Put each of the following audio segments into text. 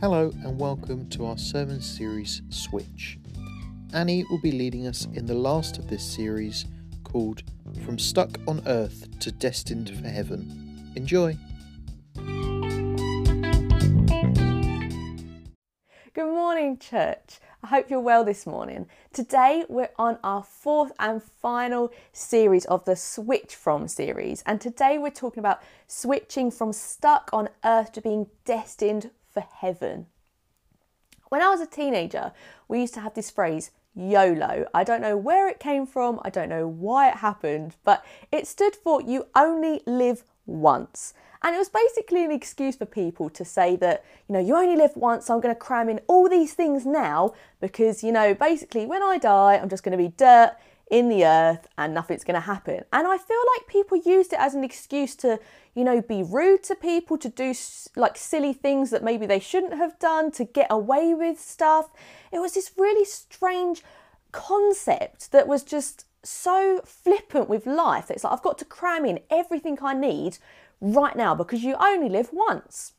Hello and welcome to our sermon series Switch. Annie will be leading us in the last of this series called From Stuck on Earth to Destined for Heaven. Enjoy! Good morning, church. I hope you're well this morning. Today, we're on our fourth and final series of the Switch From series. And today, we're talking about switching from stuck on earth to being destined for heaven. When I was a teenager, we used to have this phrase, YOLO. I don't know where it came from, I don't know why it happened, but it stood for you only live once. And it was basically an excuse for people to say that, you know, you only live once, so I'm going to cram in all these things now because, you know, basically when I die, I'm just going to be dirt in the earth and nothing's going to happen. And I feel like people used it as an excuse to, you know, be rude to people, to do like silly things that maybe they shouldn't have done, to get away with stuff. It was this really strange concept that was just so flippant with life. It's like I've got to cram in everything I need right now because you only live once.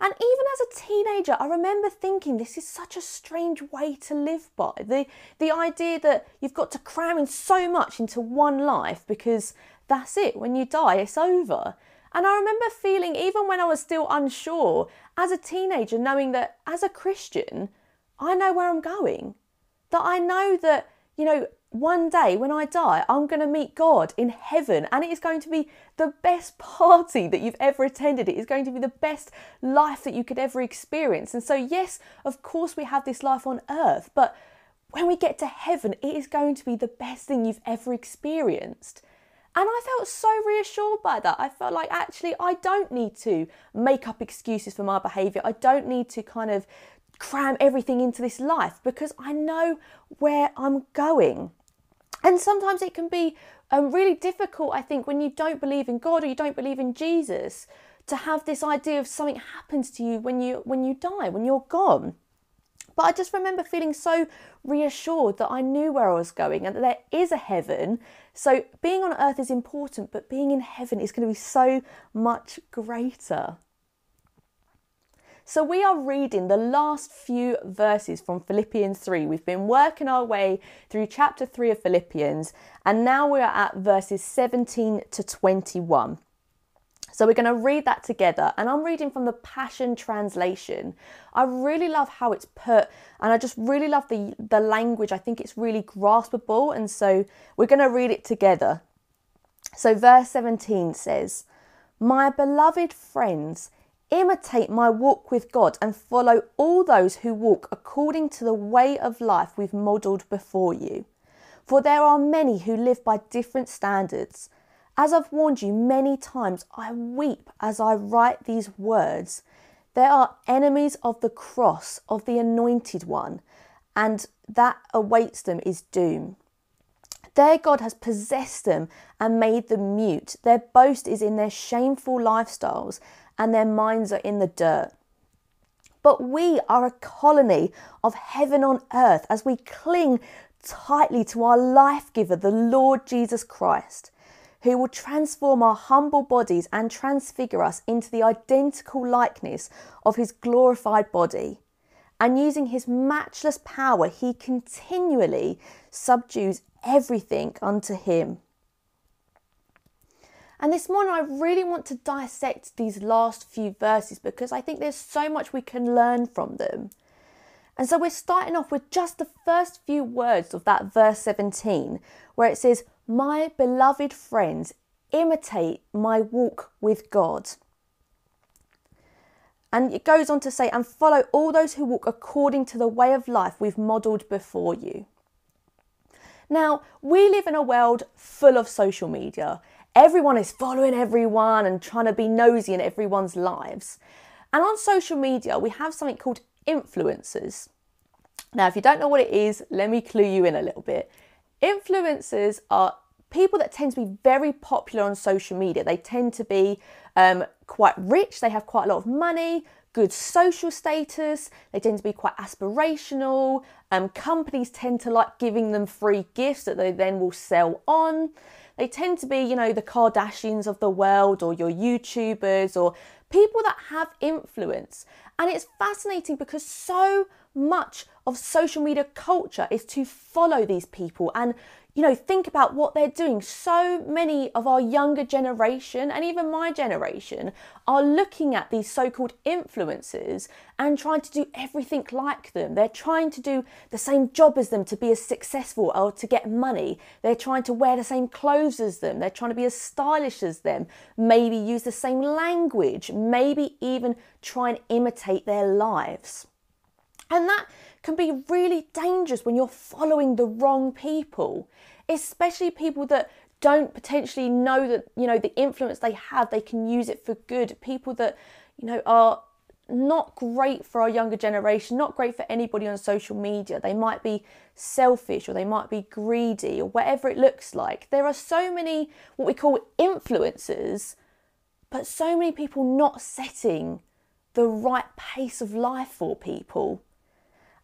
And even as a teenager, I remember thinking this is such a strange way to live by. The, the idea that you've got to cram in so much into one life because that's it, when you die, it's over. And I remember feeling, even when I was still unsure, as a teenager, knowing that as a Christian, I know where I'm going. That I know that, you know, one day when I die, I'm going to meet God in heaven, and it is going to be the best party that you've ever attended. It is going to be the best life that you could ever experience. And so, yes, of course, we have this life on earth, but when we get to heaven, it is going to be the best thing you've ever experienced. And I felt so reassured by that. I felt like actually I don't need to make up excuses for my behaviour. I don't need to kind of cram everything into this life because I know where I'm going. And sometimes it can be um, really difficult, I think, when you don't believe in God or you don't believe in Jesus, to have this idea of something happens to you when you when you die, when you're gone. But I just remember feeling so reassured that I knew where I was going and that there is a heaven. So being on earth is important, but being in heaven is going to be so much greater. So, we are reading the last few verses from Philippians 3. We've been working our way through chapter 3 of Philippians, and now we're at verses 17 to 21. So, we're going to read that together, and I'm reading from the Passion Translation. I really love how it's put, and I just really love the, the language. I think it's really graspable, and so we're going to read it together. So, verse 17 says, My beloved friends, Imitate my walk with God and follow all those who walk according to the way of life we've modelled before you. For there are many who live by different standards. As I've warned you many times, I weep as I write these words. They are enemies of the cross of the Anointed One, and that awaits them is doom. Their God has possessed them and made them mute. Their boast is in their shameful lifestyles and their minds are in the dirt. But we are a colony of heaven on earth as we cling tightly to our life giver, the Lord Jesus Christ, who will transform our humble bodies and transfigure us into the identical likeness of his glorified body. And using his matchless power, he continually subdues everything unto him. And this morning, I really want to dissect these last few verses because I think there's so much we can learn from them. And so we're starting off with just the first few words of that verse 17, where it says, My beloved friends, imitate my walk with God. And it goes on to say, and follow all those who walk according to the way of life we've modelled before you. Now, we live in a world full of social media everyone is following everyone and trying to be nosy in everyone's lives. And on social media, we have something called influencers. Now, if you don't know what it is, let me clue you in a little bit. Influencers are people that tend to be very popular on social media. They tend to be um, quite rich, they have quite a lot of money, good social status, they tend to be quite aspirational. Um, companies tend to like giving them free gifts that they then will sell on. They tend to be, you know, the Kardashians of the world or your YouTubers or people that have influence. And it's fascinating because so much of social media culture is to follow these people and you know think about what they're doing. So many of our younger generation and even my generation are looking at these so-called influencers and trying to do everything like them. They're trying to do the same job as them to be as successful or to get money. They're trying to wear the same clothes as them. They're trying to be as stylish as them. Maybe use the same language. Maybe even try and imitate their lives. And that can be really dangerous when you're following the wrong people, especially people that don't potentially know that, you know, the influence they have, they can use it for good. People that, you know, are not great for our younger generation, not great for anybody on social media. They might be selfish or they might be greedy or whatever it looks like. There are so many what we call influencers, but so many people not setting the right pace of life for people.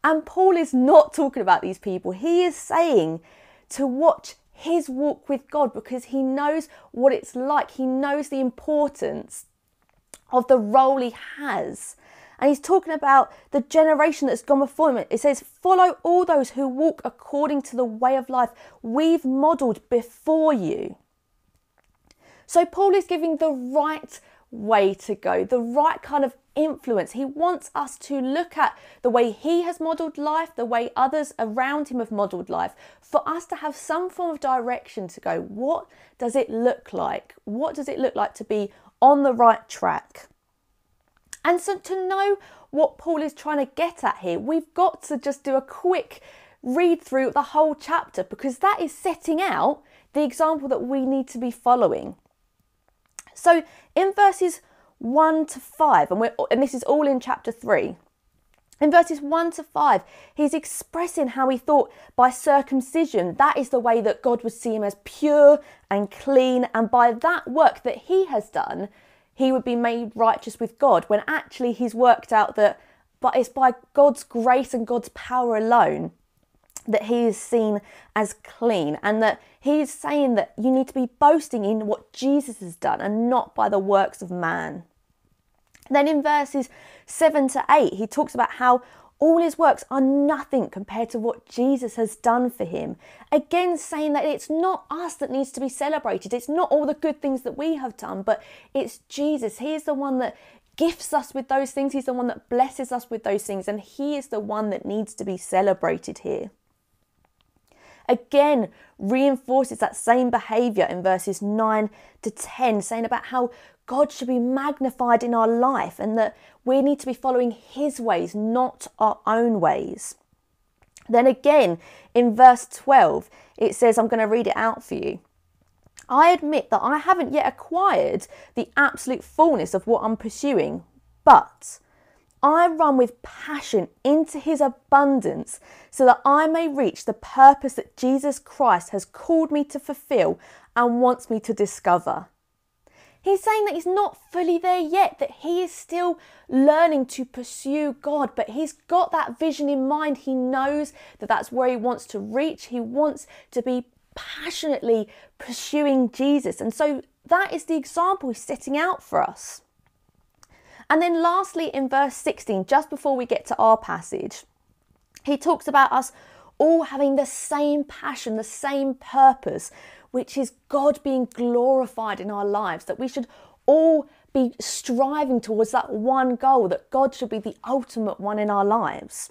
And Paul is not talking about these people. He is saying to watch his walk with God because he knows what it's like. He knows the importance of the role he has. And he's talking about the generation that's gone before him. It says, Follow all those who walk according to the way of life we've modelled before you. So, Paul is giving the right way to go, the right kind of influence. He wants us to look at the way he has modeled life, the way others around him have modeled life, for us to have some form of direction to go, what does it look like? What does it look like to be on the right track? And so to know what Paul is trying to get at here, we've got to just do a quick read through the whole chapter because that is setting out the example that we need to be following. So in verses 1 to 5, and, we're, and this is all in chapter 3. In verses 1 to 5, he's expressing how he thought by circumcision, that is the way that God would see him as pure and clean, and by that work that he has done, he would be made righteous with God, when actually he's worked out that but it's by God's grace and God's power alone that he is seen as clean and that he is saying that you need to be boasting in what Jesus has done and not by the works of man. Then in verses 7 to 8, he talks about how all his works are nothing compared to what Jesus has done for him. Again, saying that it's not us that needs to be celebrated. It's not all the good things that we have done, but it's Jesus. He is the one that gifts us with those things. He's the one that blesses us with those things. And he is the one that needs to be celebrated here. Again, reinforces that same behavior in verses 9 to 10, saying about how God should be magnified in our life and that we need to be following His ways, not our own ways. Then again, in verse 12, it says, I'm going to read it out for you. I admit that I haven't yet acquired the absolute fullness of what I'm pursuing, but I run with passion into his abundance so that I may reach the purpose that Jesus Christ has called me to fulfill and wants me to discover. He's saying that he's not fully there yet, that he is still learning to pursue God, but he's got that vision in mind. He knows that that's where he wants to reach. He wants to be passionately pursuing Jesus. And so that is the example he's setting out for us. And then, lastly, in verse 16, just before we get to our passage, he talks about us all having the same passion, the same purpose, which is God being glorified in our lives, that we should all be striving towards that one goal, that God should be the ultimate one in our lives.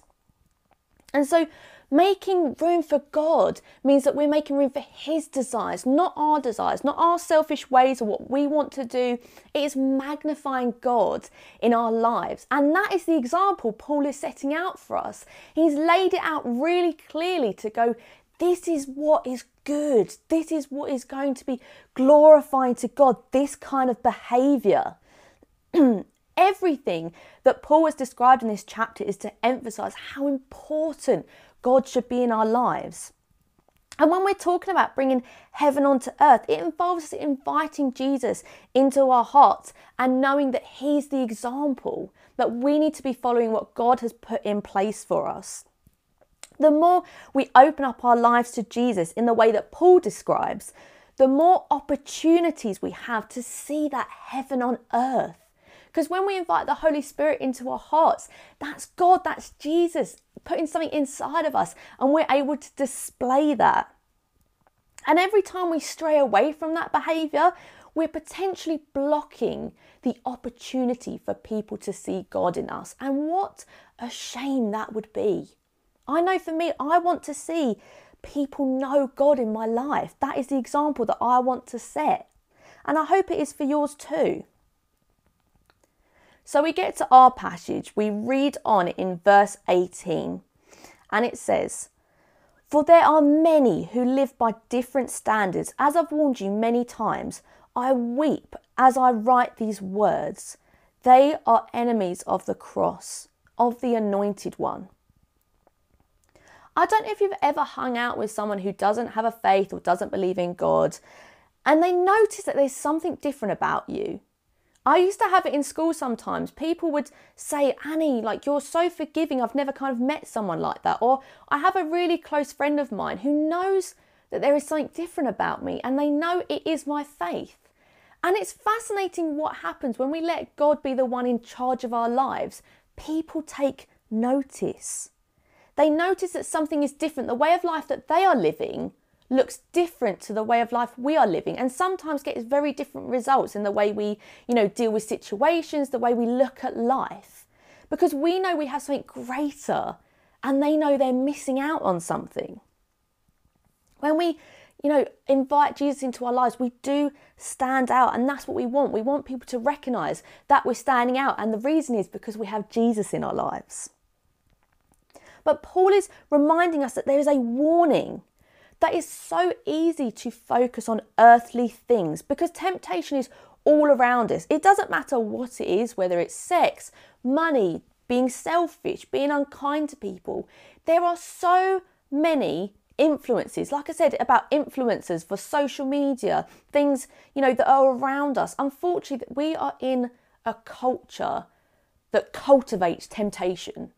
And so Making room for God means that we're making room for His desires, not our desires, not our selfish ways or what we want to do. It is magnifying God in our lives. And that is the example Paul is setting out for us. He's laid it out really clearly to go, this is what is good. This is what is going to be glorifying to God, this kind of behavior. Everything that Paul has described in this chapter is to emphasize how important God should be in our lives. And when we're talking about bringing heaven onto earth, it involves us inviting Jesus into our hearts and knowing that He's the example, that we need to be following what God has put in place for us. The more we open up our lives to Jesus in the way that Paul describes, the more opportunities we have to see that heaven on earth. Because when we invite the Holy Spirit into our hearts, that's God, that's Jesus putting something inside of us, and we're able to display that. And every time we stray away from that behavior, we're potentially blocking the opportunity for people to see God in us. And what a shame that would be. I know for me, I want to see people know God in my life. That is the example that I want to set. And I hope it is for yours too. So we get to our passage, we read on in verse 18, and it says, For there are many who live by different standards. As I've warned you many times, I weep as I write these words. They are enemies of the cross, of the anointed one. I don't know if you've ever hung out with someone who doesn't have a faith or doesn't believe in God, and they notice that there's something different about you. I used to have it in school sometimes. People would say, Annie, like you're so forgiving. I've never kind of met someone like that. Or I have a really close friend of mine who knows that there is something different about me and they know it is my faith. And it's fascinating what happens when we let God be the one in charge of our lives. People take notice. They notice that something is different. The way of life that they are living looks different to the way of life we are living and sometimes gets very different results in the way we, you know, deal with situations, the way we look at life. Because we know we have something greater and they know they're missing out on something. When we, you know, invite Jesus into our lives, we do stand out and that's what we want. We want people to recognize that we're standing out and the reason is because we have Jesus in our lives. But Paul is reminding us that there is a warning that is so easy to focus on earthly things because temptation is all around us. It doesn't matter what it is, whether it's sex, money, being selfish, being unkind to people. There are so many influences, like I said about influencers for social media, things, you know, that are around us. Unfortunately, we are in a culture that cultivates temptation.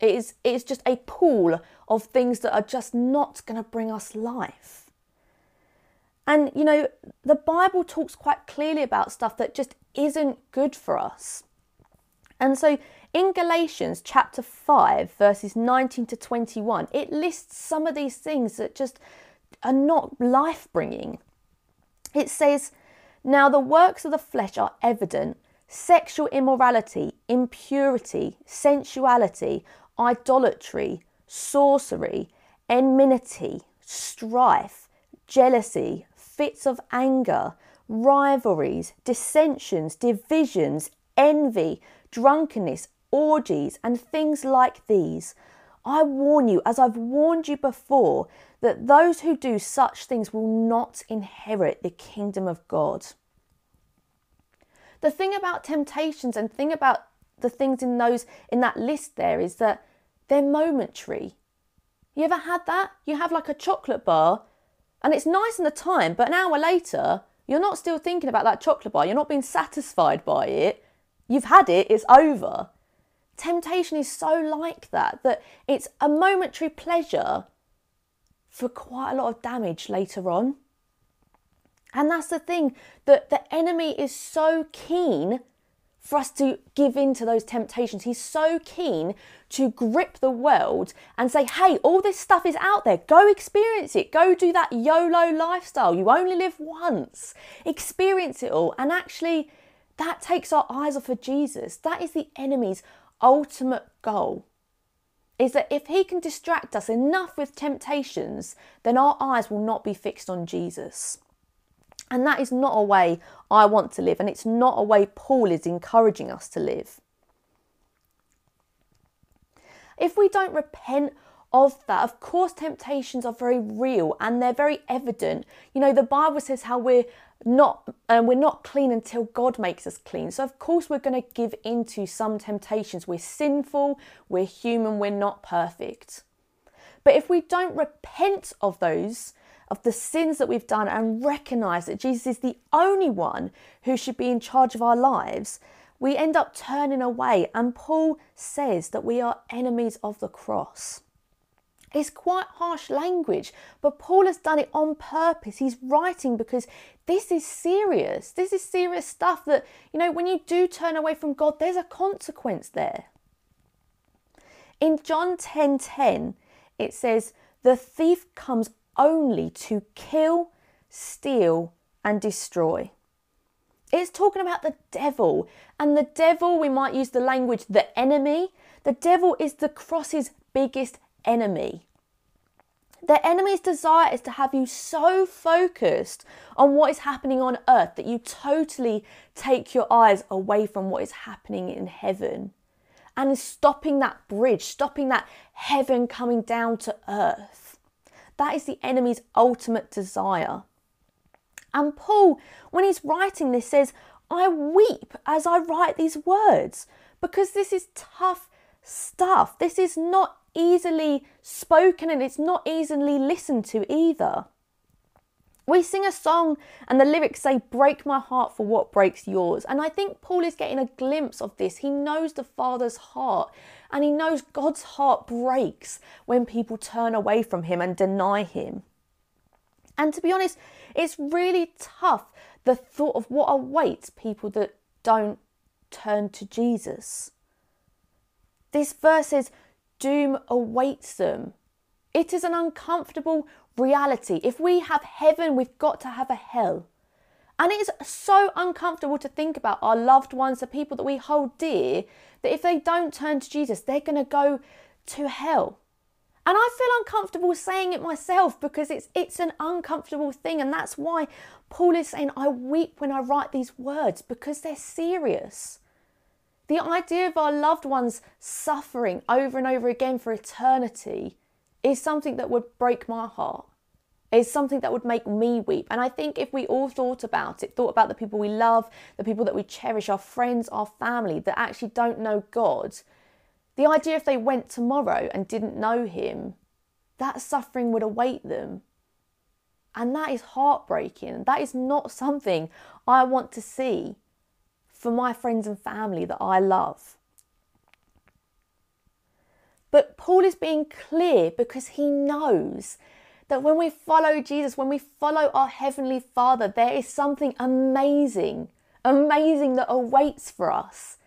It is, it is just a pool of things that are just not going to bring us life. And, you know, the Bible talks quite clearly about stuff that just isn't good for us. And so in Galatians chapter 5, verses 19 to 21, it lists some of these things that just are not life bringing. It says, Now the works of the flesh are evident sexual immorality, impurity, sensuality, idolatry, sorcery, enmity, strife, jealousy, fits of anger, rivalries, dissensions, divisions, envy, drunkenness, orgies, and things like these. I warn you, as I've warned you before, that those who do such things will not inherit the kingdom of God. The thing about temptations and thing about the things in those in that list there is that they're momentary. You ever had that? You have like a chocolate bar and it's nice in the time, but an hour later, you're not still thinking about that chocolate bar. You're not being satisfied by it. You've had it, it's over. Temptation is so like that, that it's a momentary pleasure for quite a lot of damage later on. And that's the thing that the enemy is so keen for us to give in to those temptations. He's so keen to grip the world and say, hey, all this stuff is out there. Go experience it. Go do that YOLO lifestyle. You only live once. Experience it all. And actually, that takes our eyes off of Jesus. That is the enemy's ultimate goal. Is that if he can distract us enough with temptations, then our eyes will not be fixed on Jesus. And that is not a way I want to live, and it's not a way Paul is encouraging us to live. If we don't repent of that, of course, temptations are very real and they're very evident. You know, the Bible says how we're not and we're not clean until God makes us clean. So of course we're going to give into some temptations. We're sinful, we're human, we're not perfect. But if we don't repent of those, of the sins that we've done and recognize that Jesus is the only one who should be in charge of our lives, we end up turning away. And Paul says that we are enemies of the cross. It's quite harsh language, but Paul has done it on purpose. He's writing because this is serious. This is serious stuff that, you know, when you do turn away from God, there's a consequence there. In John 10:10, 10, 10, it says, "The thief comes only to kill, steal, and destroy." It's talking about the devil. And the devil, we might use the language the enemy. The devil is the cross's biggest enemy. The enemy's desire is to have you so focused on what is happening on earth that you totally take your eyes away from what is happening in heaven and stopping that bridge, stopping that heaven coming down to earth. That is the enemy's ultimate desire. And Paul, when he's writing this, says, I weep as I write these words because this is tough stuff. This is not easily spoken and it's not easily listened to either. We sing a song and the lyrics say, Break my heart for what breaks yours. And I think Paul is getting a glimpse of this. He knows the Father's heart and he knows God's heart breaks when people turn away from him and deny him. And to be honest, it's really tough the thought of what awaits people that don't turn to Jesus. This verse says, Doom awaits them. It is an uncomfortable reality. If we have heaven, we've got to have a hell. And it is so uncomfortable to think about our loved ones, the people that we hold dear, that if they don't turn to Jesus, they're going to go to hell. And I feel uncomfortable saying it myself because it's it's an uncomfortable thing and that's why Paul is saying I weep when I write these words because they're serious. The idea of our loved ones suffering over and over again for eternity is something that would break my heart. is something that would make me weep. And I think if we all thought about it, thought about the people we love, the people that we cherish, our friends, our family that actually don't know God, the idea if they went tomorrow and didn't know him, that suffering would await them. And that is heartbreaking. That is not something I want to see for my friends and family that I love. But Paul is being clear because he knows that when we follow Jesus, when we follow our Heavenly Father, there is something amazing, amazing that awaits for us.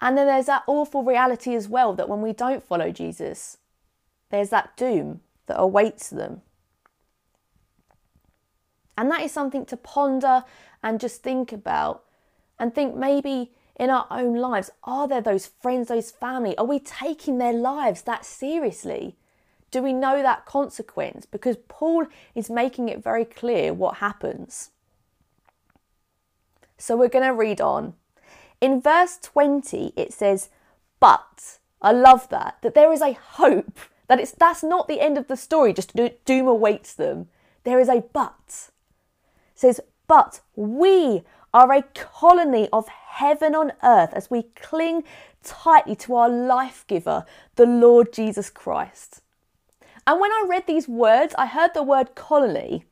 And then there's that awful reality as well that when we don't follow Jesus, there's that doom that awaits them. And that is something to ponder and just think about and think maybe in our own lives are there those friends, those family? Are we taking their lives that seriously? Do we know that consequence? Because Paul is making it very clear what happens. So we're going to read on. In verse 20, it says, But, I love that, that there is a hope, that it's that's not the end of the story, just doom awaits them. There is a but. It says, But we are a colony of heaven on earth as we cling tightly to our life giver, the Lord Jesus Christ. And when I read these words, I heard the word colony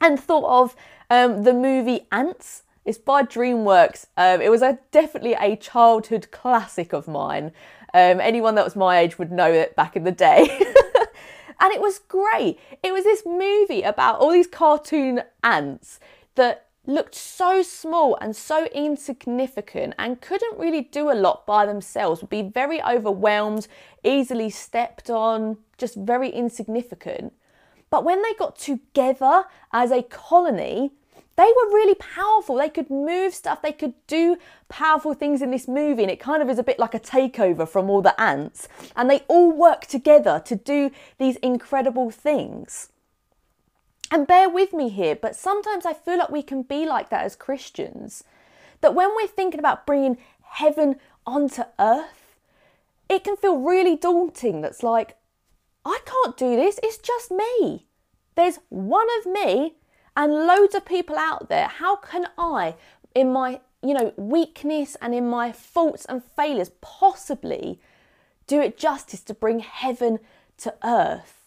and thought of um, the movie Antz it's by DreamWorks. Um, it was a, definitely a childhood classic of mine. Um, anyone that was my age would know it back in the day. and it was great. It was this movie about all these cartoon ants that looked so small and so insignificant and couldn't really do a lot by themselves, would be very overwhelmed, easily stepped on, just very insignificant. But when they got together as a colony, they were really powerful. They could move stuff, they could do powerful things in this movie, and it kind of is a bit like a takeover from all the ants. And they all work together to do these incredible things. And bear with me here, but sometimes I feel like we can be like that as Christians. That when we're thinking about bringing heaven onto earth, it can feel really daunting. That's like, I can't do this, it's just me. There's one of me and loads of people out there. How can I, in my you know weakness and in my faults and failures, possibly do it justice to bring heaven to earth?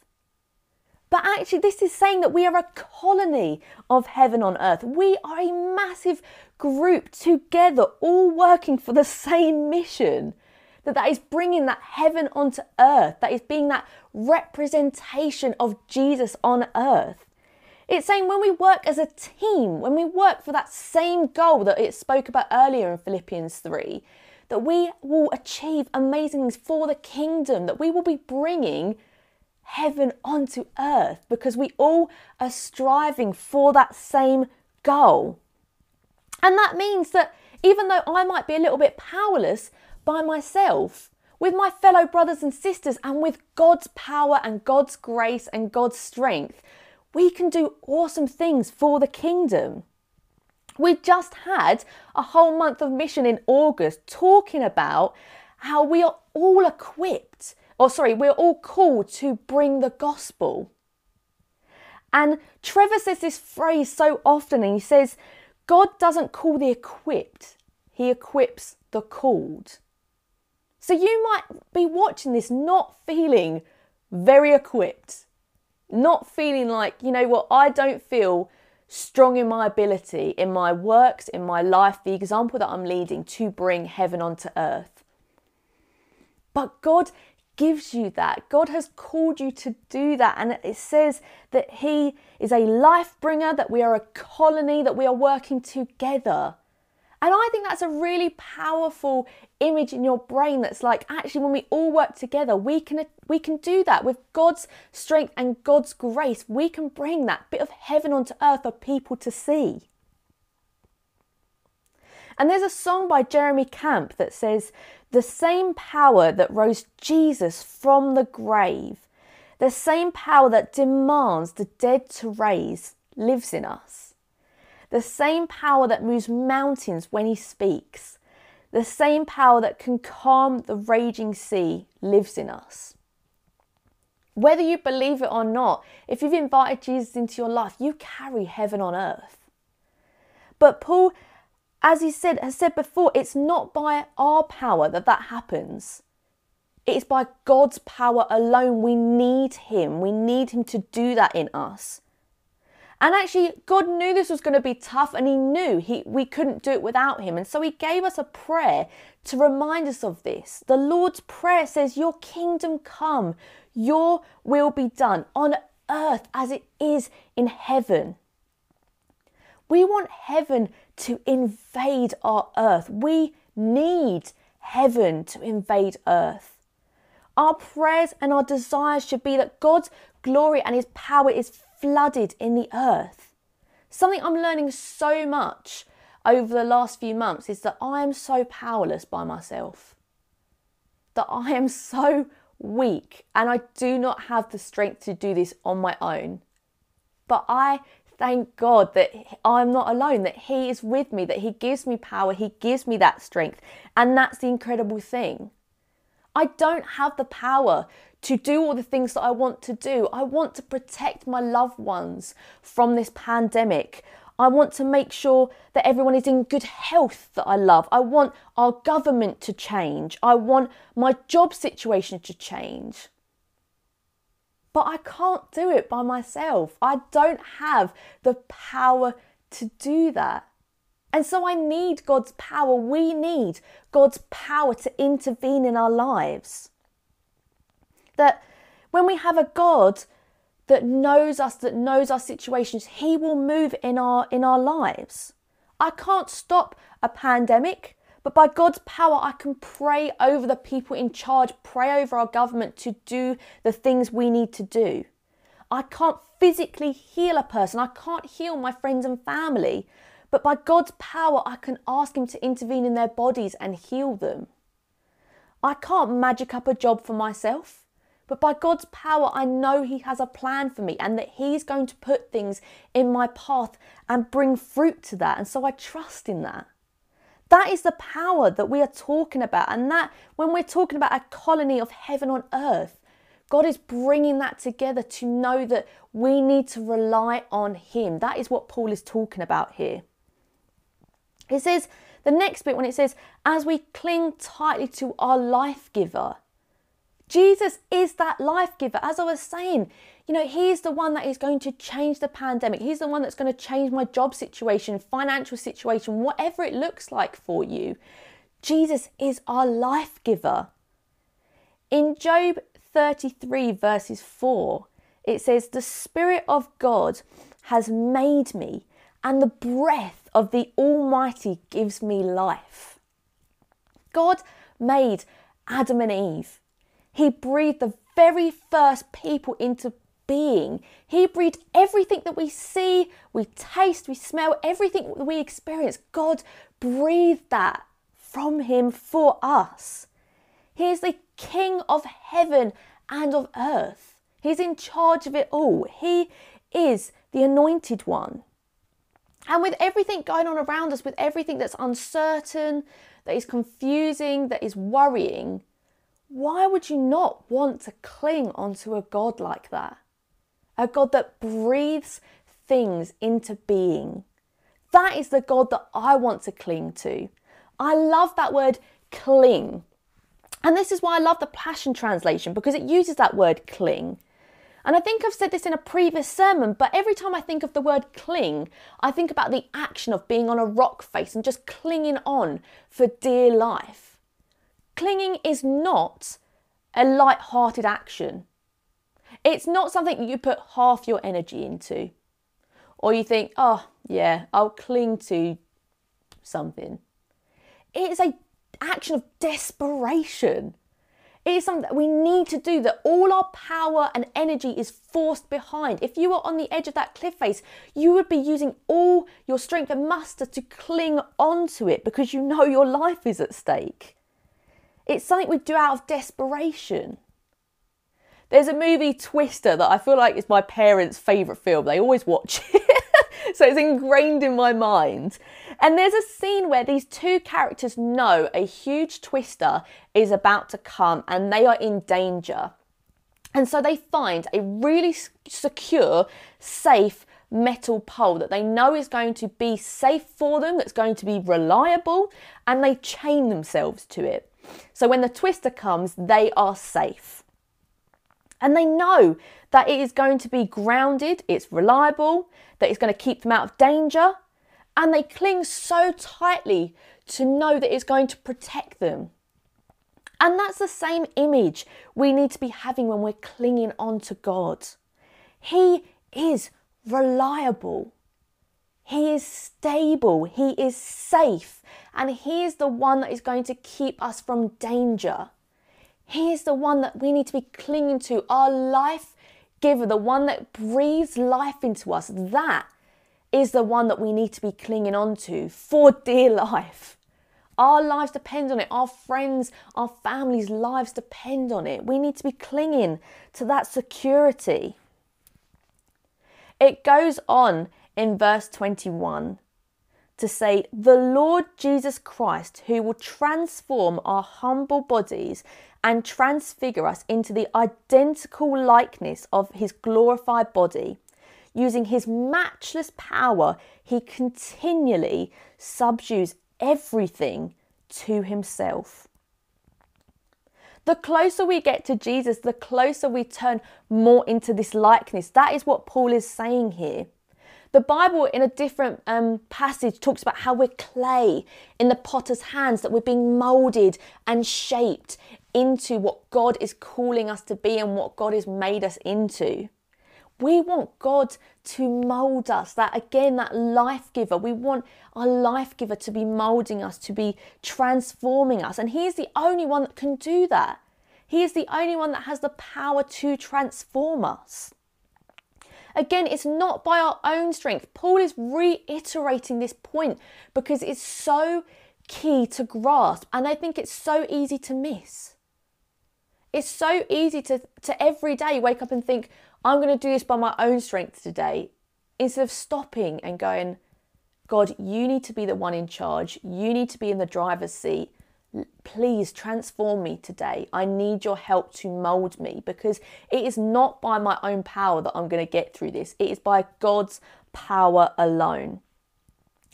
But actually, this is saying that we are a colony of heaven on earth. We are a massive group together, all working for the same mission. That that is bringing that heaven onto earth. That is being that representation of Jesus on earth. It's saying when we work as a team, when we work for that same goal that it spoke about earlier in Philippians 3, that we will achieve amazing things for the kingdom, that we will be bringing heaven onto earth because we all are striving for that same goal. And that means that even though I might be a little bit powerless by myself, with my fellow brothers and sisters, and with God's power and God's grace and God's strength, we can do awesome things for the kingdom. We just had a whole month of mission in August talking about how we are all equipped, or sorry, we're all called to bring the gospel. And Trevor says this phrase so often, and he says, God doesn't call the equipped, He equips the called. So you might be watching this not feeling very equipped, not feeling like, you know what, I don't feel strong in my ability, in my works, in my life, the example that I'm leading to bring heaven onto earth. But God gives you that. God has called you to do that. And it says that He is a life bringer, that we are a colony, that we are working together. And I think that's a really powerful image in your brain that's like actually when we all work together we can we can do that with God's strength and God's grace we can bring that bit of heaven onto earth for people to see. And there's a song by Jeremy Camp that says the same power that rose Jesus from the grave the same power that demands the dead to raise lives in us the same power that moves mountains when he speaks, the same power that can calm the raging sea lives in us. Whether you believe it or not, if you've invited Jesus into your life, you carry heaven on earth. But Paul, as he said, has said before, it's not by our power that that happens. It is by God's power alone. We need Him. We need Him to do that in us. And actually, God knew this was going to be tough and He knew he, we couldn't do it without Him. And so He gave us a prayer to remind us of this. The Lord's Prayer says, Your kingdom come, your will be done on earth as it is in heaven. We want heaven to invade our earth. We need heaven to invade earth. Our prayers and our desires should be that God's glory and His power is flooded in the earth. Something I'm learning so much over the last few months is that I am so powerless by myself. That I am so weak and I do not have the strength to do this on my own. But I thank God that I'm not alone, that He is with me, that He gives me power, He gives me that strength. And that's the incredible thing. I don't have the power to do all the things that I want to do. I want to protect my loved ones from this pandemic. I want to make sure that everyone is in good health that I love. I want our government to change. I want my job situation to change. But I can't do it by myself. I don't have the power to do that. And so I need God's power. We need God's power to intervene in our lives. That when we have a God that knows us, that knows our situations, He will move in our in our lives. I can't stop a pandemic, but by God's power, I can pray over the people in charge, pray over our government to do the things we need to do. I can't physically heal a person, I can't heal my friends and family, but by God's power, I can ask Him to intervene in their bodies and heal them. I can't magic up a job for myself. But by God's power, I know He has a plan for me and that He's going to put things in my path and bring fruit to that. And so I trust in that. That is the power that we are talking about. And that, when we're talking about a colony of heaven on earth, God is bringing that together to know that we need to rely on Him. That is what Paul is talking about here. It says, the next bit when it says, as we cling tightly to our life giver, Jesus is that life giver. As I was saying, you know, He's the one that is going to change the pandemic. He's the one that's going to change my job situation, financial situation, whatever it looks like for you. Jesus is our life giver. In Job 33, verses 4, it says, The Spirit of God has made me, and the breath of the Almighty gives me life. God made Adam and Eve. He breathed the very first people into being. He breathed everything that we see, we taste, we smell, everything that we experience. God breathed that from Him for us. He is the King of heaven and of earth. He's in charge of it all. He is the anointed one. And with everything going on around us, with everything that's uncertain, that is confusing, that is worrying, why would you not want to cling onto a God like that? A God that breathes things into being. That is the God that I want to cling to. I love that word cling. And this is why I love the Passion Translation because it uses that word cling. And I think I've said this in a previous sermon, but every time I think of the word cling, I think about the action of being on a rock face and just clinging on for dear life. Clinging is not a light hearted action. It's not something you put half your energy into. Or you think, oh, yeah, I'll cling to something. It is a action of desperation. It is something that we need to do, that all our power and energy is forced behind. If you were on the edge of that cliff face, you would be using all your strength and muster to cling onto it because you know your life is at stake. It's something we do out of desperation. There's a movie, Twister, that I feel like is my parents' favourite film. They always watch it. so it's ingrained in my mind. And there's a scene where these two characters know a huge twister is about to come and they are in danger. And so they find a really secure, safe metal pole that they know is going to be safe for them, that's going to be reliable, and they chain themselves to it. So when the twister comes, they are safe. And they know that it is going to be grounded, it's reliable, that it's going to keep them out of danger, and they cling so tightly to know that it's going to protect them. And that's the same image we need to be having when we're clinging on to God. He is reliable. He is stable. He is safe. And He is the one that is going to keep us from danger. He is the one that we need to be clinging to, our life giver, the one that breathes life into us. That is the one that we need to be clinging on to for dear life. Our lives depend on it. Our friends, our families' lives depend on it. We need to be clinging to that security. It goes on in verse 21 to say, The Lord Jesus Christ, who will transform our humble bodies and transfigure us into the identical likeness of his glorified body Using his matchless power, he continually subdues everything to himself. The closer we get to Jesus, the closer we turn more into this likeness. That is what Paul is saying here. The Bible, in a different um, passage, talks about how we're clay in the potter's hands, that we're being molded and shaped into what God is calling us to be and what God has made us into. We want God to mold us, that again, that life giver. We want our life giver to be molding us, to be transforming us. And He is the only one that can do that. He is the only one that has the power to transform us. Again, it's not by our own strength. Paul is reiterating this point because it's so key to grasp, and I think it's so easy to miss. It's so easy to, to every day wake up and think, I'm going to do this by my own strength today, instead of stopping and going, God, you need to be the one in charge. You need to be in the driver's seat. Please transform me today. I need your help to mold me because it is not by my own power that I'm going to get through this. It is by God's power alone.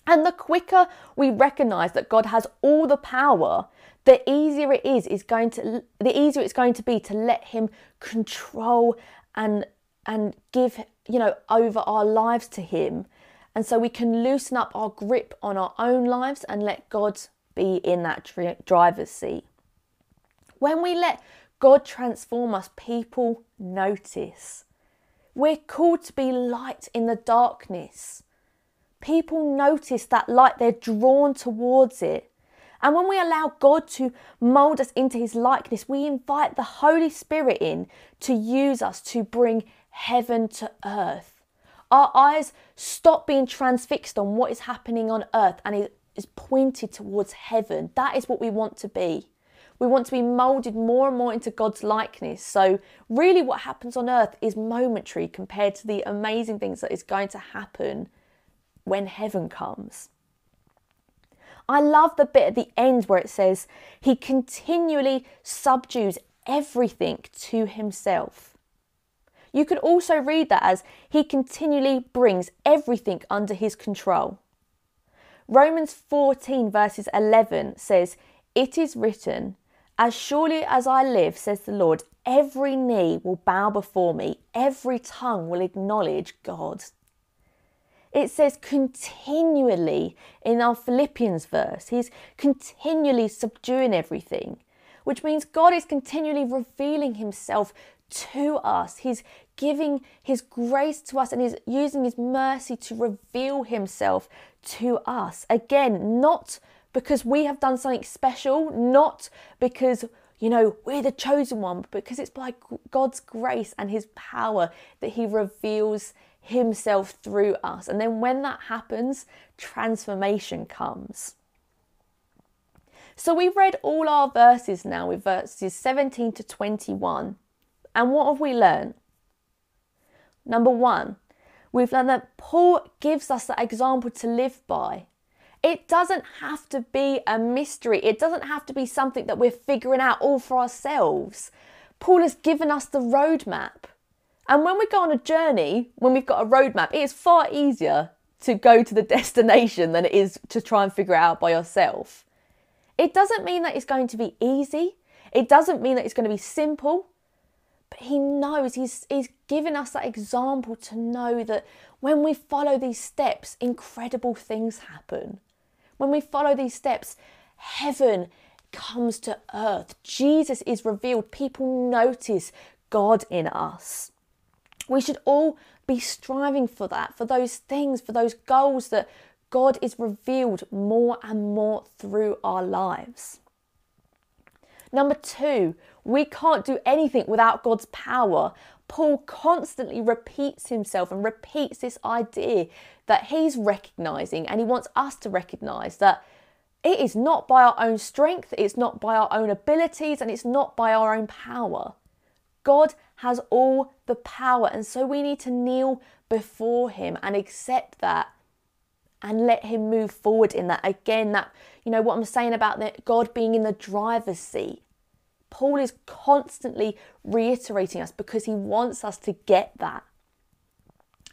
And the quicker we recognize that God has all the power, the easier it is is going to the easier it's going to be to let him control and and give, you know, over our lives to Him. And so we can loosen up our grip on our own lives and let God be in that driver's seat. When we let God transform us, people notice. We're called to be light in the darkness. People notice that light, they're drawn towards it. And when we allow God to mold us into his likeness, we invite the Holy Spirit in to use us to bring heaven to earth. Our eyes stop being transfixed on what is happening on earth and is, pointed towards heaven. That is what we want to be. We want to be molded more and more into God's likeness. So, really, what happens on earth is momentary compared to the amazing things that is going to happen when heaven comes. I love the bit at the end where it says, He continually subdues everything to Himself. You could also read that as He continually brings everything under His control. Romans 14, verses 11 says, It is written, As surely as I live, says the Lord, every knee will bow before me, every tongue will acknowledge God. It says continually in our Philippians verse. He's continually subduing everything, which means God is continually revealing himself to us. He's giving his grace to us and he's using his mercy to reveal himself to us. Again, not because we have done something special, not because you know, we're the chosen one, but because it's by God's grace and His power that He reveals Himself through us. And then when that happens, transformation comes. So we've read all our verses now with verses 17 to 21. And what have we learned? Number one, we've learned that Paul gives us that example to live by. It doesn't have to be a mystery, it doesn't have to be something that we're figuring out all for ourselves. Paul has given us the roadmap. And when we go on a journey, when we've got a roadmap, it is far easier to go to the destination than it is to try and figure it out by yourself. It doesn't mean that it's going to be easy. It doesn't mean that it's going to be simple. But he knows, he's, he's given us that example to know that when we follow these steps, incredible things happen. When we follow these steps, heaven comes to earth. Jesus is revealed. People notice God in us. We should all be striving for that, for those things, for those goals that God is revealed more and more through our lives. Number two, we can't do anything without God's power. Paul constantly repeats himself and repeats this idea that he's recognizing, and he wants us to recognize that it is not by our own strength, it's not by our own abilities, and it's not by our own power. God has all the power. And so we need to kneel before Him and accept that and let Him move forward in that. Again, that, you know, what I'm saying about that God being in the driver's seat. Paul is constantly reiterating us because he wants us to get that.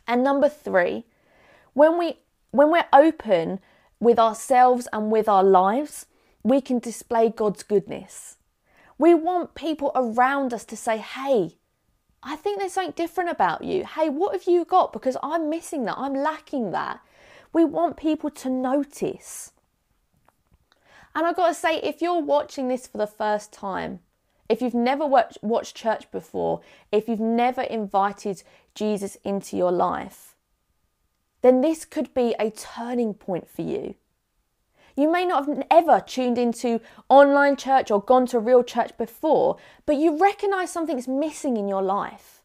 And number three, when we when we're open with ourselves and with our lives, we can display God's goodness. We want people around us to say, hey, I think there's something different about you. Hey, what have you got? Because I'm missing that. I'm lacking that. We want people to notice. And I've got to say, if you're watching this for the first time, if you've never watched, church before, if you've never invited Jesus into your life, then this could be a turning point for you. You may not have ever tuned into online church or gone to real church before, but you recognize something's missing in your life.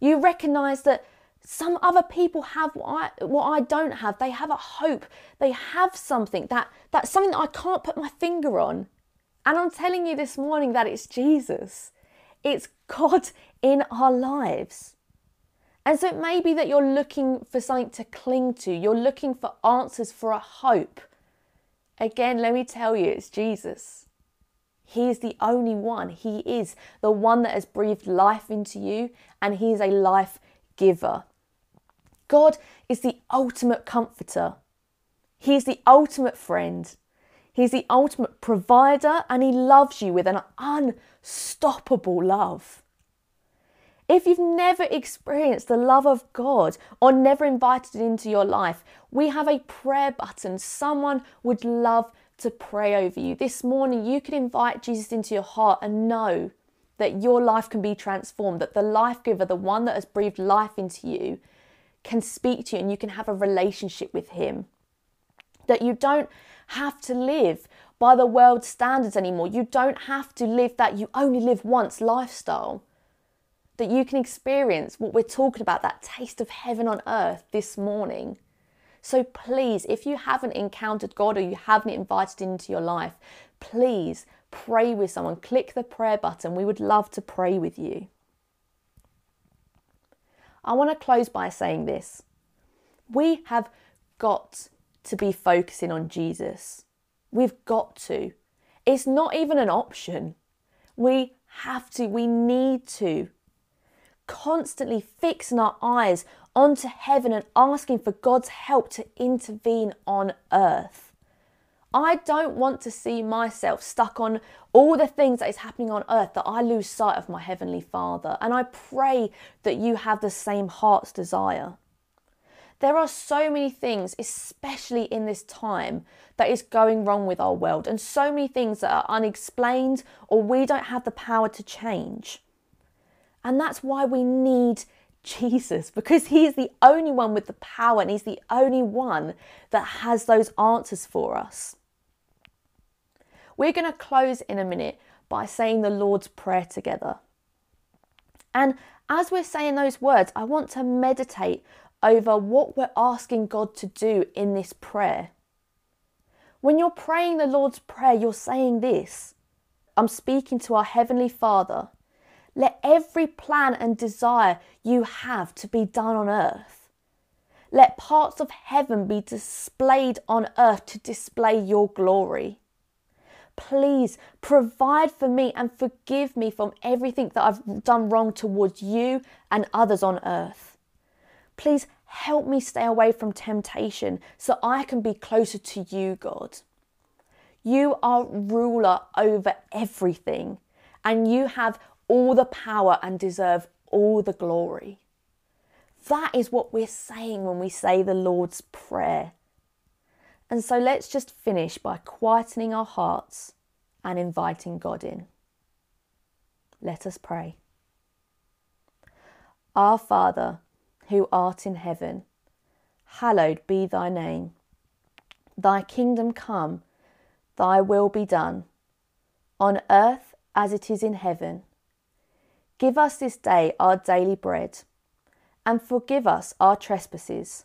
You recognize that some other people have what I, what I don't have. They have a hope. They have something that that's something that I can't put my finger on. And I'm telling you this morning that it's Jesus. It's God in our lives. And so it may be that you're looking for something to cling to. You're looking for answers for a hope. Again, let me tell you, it's Jesus. He is the only one. He is the one that has breathed life into you, and He is a life giver. God is the ultimate comforter. He is the ultimate friend. He's the ultimate provider, and He loves you with an unstoppable love. If you've never experienced the love of God or never invited it into your life, we have a prayer button. Someone would love to pray over you. This morning, you can invite Jesus into your heart and know that your life can be transformed, that the life giver, the one that has breathed life into you, can speak to you and you can have a relationship with him. That you don't have to live by the world's standards anymore. You don't have to live that you only live once lifestyle. That you can experience what we're talking about, that taste of heaven on earth this morning. So please, if you haven't encountered God or you haven't invited into your life, please pray with someone. Click the prayer button. We would love to pray with you. I want to close by saying this. We have got to be focusing on Jesus. We've got to. It's not even an option. We have to, we need to. Constantly fixing our eyes onto heaven and asking for God's help to intervene on earth. I don't want to see myself stuck on all the things that is happening on earth that I lose sight of my Heavenly Father. And I pray that you have the same heart's desire. There are so many things, especially in this time, that is going wrong with our world, and so many things that are unexplained or we don't have the power to change. And that's why we need Jesus because He's the only one with the power and He's the only one that has those answers for us. We're going to close in a minute by saying the Lord's Prayer together. And as we're saying those words, I want to meditate over what we're asking God to do in this prayer. When you're praying the Lord's Prayer, you're saying this I'm speaking to our Heavenly Father let every plan and desire you have to be done on earth. Let parts of heaven be displayed on earth to display your glory. Please provide for me and forgive me from everything that I've done wrong towards you and others on earth. Please help me stay away from temptation so I can be closer to you, God. You are ruler over everything and you have all the power and deserve all the glory. That is what we're saying when we say the Lord's Prayer. And so let's just finish by quietening our hearts and inviting God in. Let us pray. Our Father, who art in heaven, hallowed be thy name. Thy kingdom come, thy will be done, on earth as it is in heaven. Give us this day our daily bread, and forgive us our trespasses,